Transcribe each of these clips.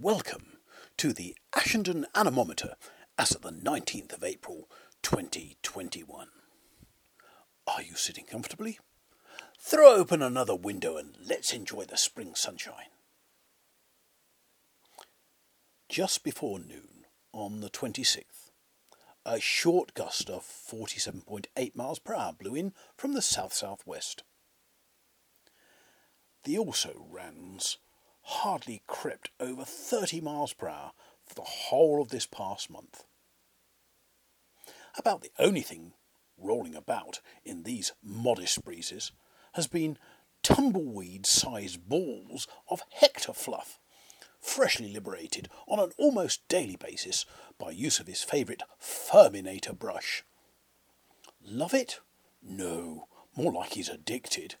Welcome to the Ashendon Anemometer as of the 19th of April 2021. Are you sitting comfortably? Throw open another window and let's enjoy the spring sunshine. Just before noon on the 26th, a short gust of 47.8 miles per hour blew in from the south southwest. The also rans hardly crept over 30 miles per hour for the whole of this past month. About the only thing rolling about in these modest breezes has been tumbleweed sized balls of hector fluff, freshly liberated on an almost daily basis by use of his favourite Furminator brush. Love it? No, more like he's addicted.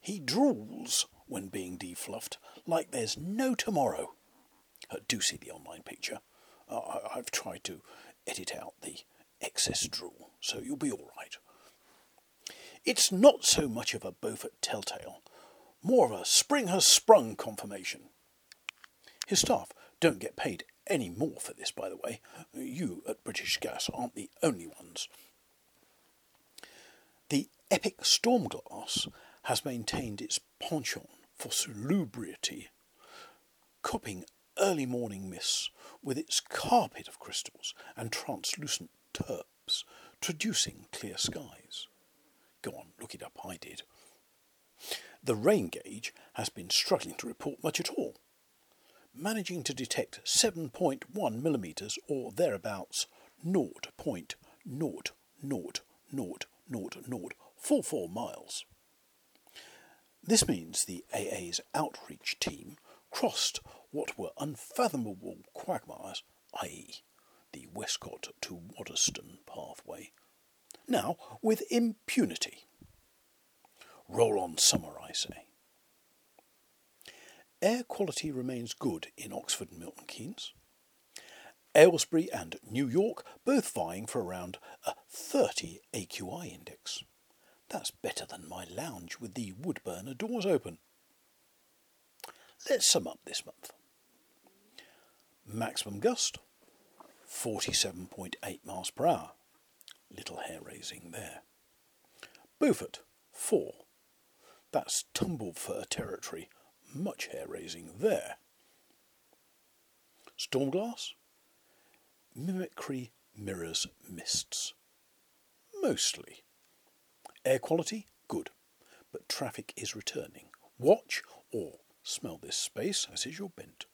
He drools when being defluffed like there's no tomorrow. Uh, do see the online picture. Uh, I, I've tried to edit out the excess drool, so you'll be all right. It's not so much of a Beaufort telltale, more of a spring has sprung confirmation. His staff don't get paid any more for this, by the way. You at British Gas aren't the only ones. The epic Storm Glass has maintained its penchant for salubrity, copying early morning mists with its carpet of crystals and translucent turps, traducing clear skies. Go on, look it up, I did. The rain gauge has been struggling to report much at all, managing to detect 7.1 millimetres or thereabouts 0.0000044 miles. This means the AA's outreach team crossed what were unfathomable quagmires, i.e., the Westcott to Waddesdon pathway, now with impunity. Roll on summer, I say. Air quality remains good in Oxford and Milton Keynes. Aylesbury and New York both vying for around a 30 AQI index. That's better than my lounge with the wood burner doors open. Let's sum up this month. Maximum gust 47.8 miles per hour. Little hair raising there. Beaufort 4. That's tumble fur territory. Much hair raising there. Stormglass Mimicry mirrors mists. Mostly. Air quality, good, but traffic is returning. Watch or smell this space as is your bent.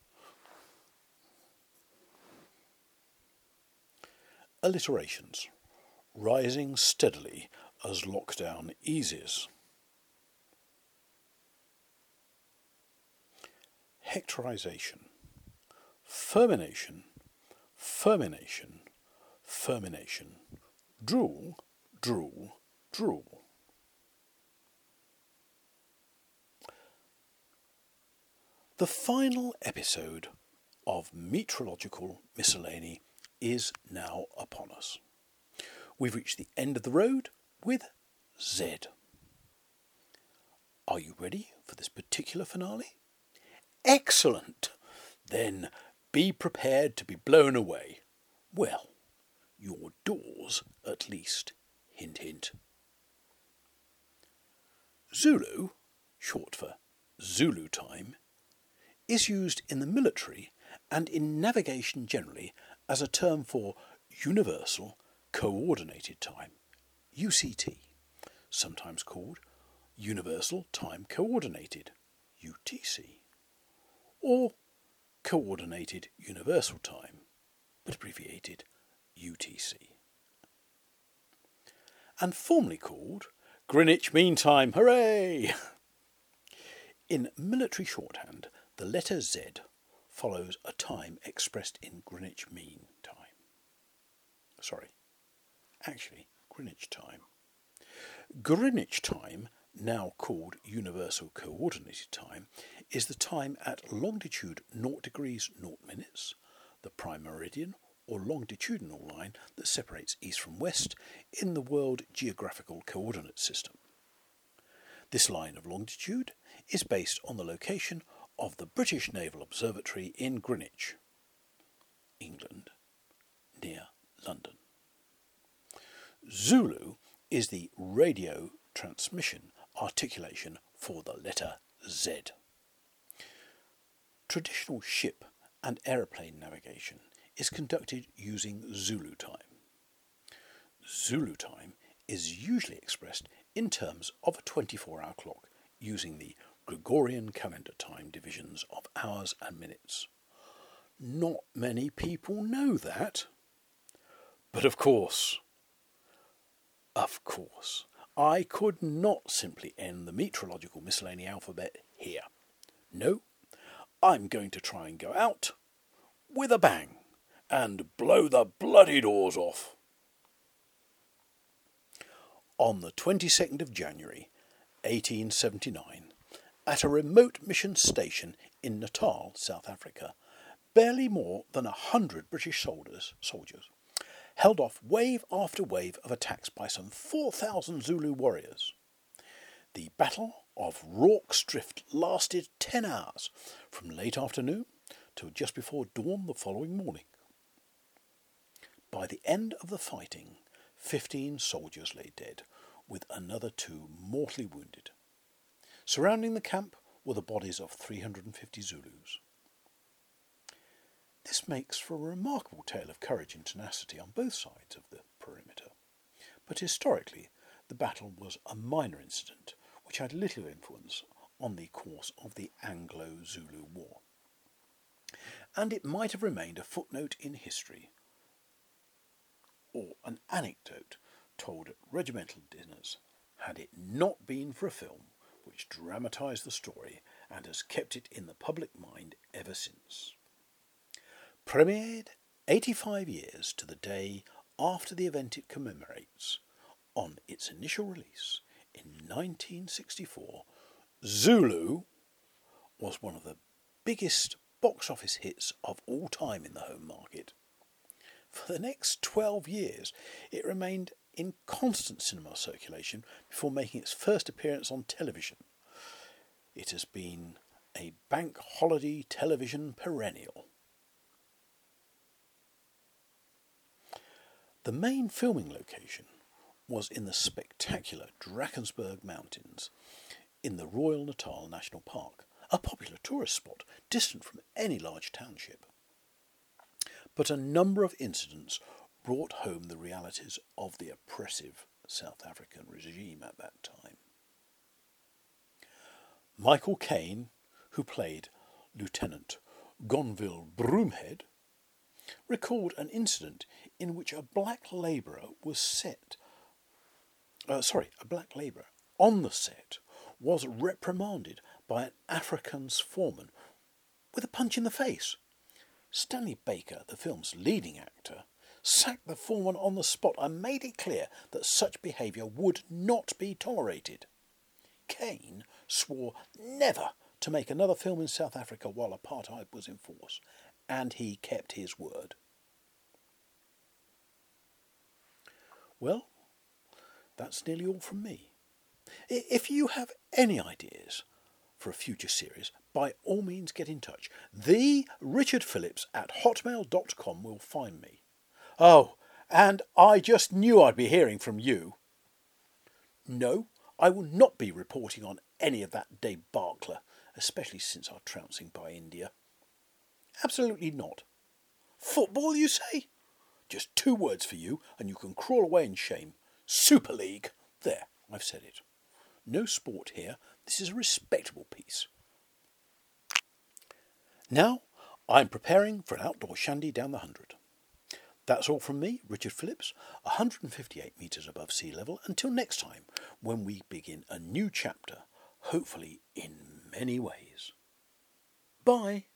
Alliterations rising steadily as lockdown eases. Hectorization, fermination, fermination, fermination, drool, drool, drool. The final episode of Meteorological Miscellany is now upon us. We've reached the end of the road with Z. Are you ready for this particular finale? Excellent! Then be prepared to be blown away. Well, your doors at least. Hint, hint. Zulu, short for Zulu time, is used in the military and in navigation generally as a term for Universal Coordinated Time, UCT, sometimes called Universal Time Coordinated, UTC, or Coordinated Universal Time, but abbreviated UTC. And formerly called Greenwich Mean Time, hooray! In military shorthand, the letter Z follows a time expressed in Greenwich Mean Time. Sorry, actually, Greenwich Time. Greenwich Time, now called Universal Coordinated Time, is the time at longitude 0 degrees 0 minutes, the prime meridian or longitudinal line that separates east from west in the World Geographical Coordinate System. This line of longitude is based on the location of the British Naval Observatory in Greenwich, England, near London. Zulu is the radio transmission articulation for the letter Z. Traditional ship and aeroplane navigation is conducted using Zulu time. Zulu time is usually expressed in terms of a 24 hour clock using the Gregorian calendar time divisions of hours and minutes. Not many people know that. But of course, of course, I could not simply end the meteorological miscellany alphabet here. No, I'm going to try and go out with a bang and blow the bloody doors off. On the 22nd of January, 1879, at a remote mission station in Natal, South Africa, barely more than a hundred British soldiers, soldiers held off wave after wave of attacks by some 4,000 Zulu warriors. The Battle of Rorke's Drift lasted 10 hours, from late afternoon till just before dawn the following morning. By the end of the fighting, 15 soldiers lay dead, with another two mortally wounded. Surrounding the camp were the bodies of 350 Zulus. This makes for a remarkable tale of courage and tenacity on both sides of the perimeter. But historically, the battle was a minor incident which had little influence on the course of the Anglo Zulu War. And it might have remained a footnote in history or an anecdote told at regimental dinners had it not been for a film which dramatised the story and has kept it in the public mind ever since. Premiered 85 years to the day after the event it commemorates, on its initial release in 1964, Zulu was one of the biggest box office hits of all time in the home market. For the next 12 years, it remained in constant cinema circulation before making its first appearance on television. It has been a bank holiday television perennial. The main filming location was in the spectacular Drakensberg Mountains in the Royal Natal National Park, a popular tourist spot distant from any large township. But a number of incidents brought home the realities of the oppressive South African regime at that time. Michael Caine, who played Lieutenant Gonville Bromhead, recalled an incident in which a black labourer was set uh, sorry, a black labourer on the set was reprimanded by an Afrikaans foreman with a punch in the face. Stanley Baker, the film's leading actor, sacked the foreman on the spot and made it clear that such behaviour would not be tolerated. Caine swore never to make another film in South Africa while apartheid was in force, and he kept his word. Well, that's nearly all from me. If you have any ideas for a future series, by all means get in touch. The Richard Phillips at hotmail.com will find me. Oh, and I just knew I'd be hearing from you. No, I will not be reporting on any of that debacle, especially since our trouncing by India. Absolutely not. Football, you say? Just two words for you, and you can crawl away in shame. Super League. There, I've said it. No sport here. This is a respectable piece. Now, I'm preparing for an outdoor shandy down the hundred. That's all from me, Richard Phillips, 158 metres above sea level, until next time when we begin a new chapter, hopefully in many ways. Bye.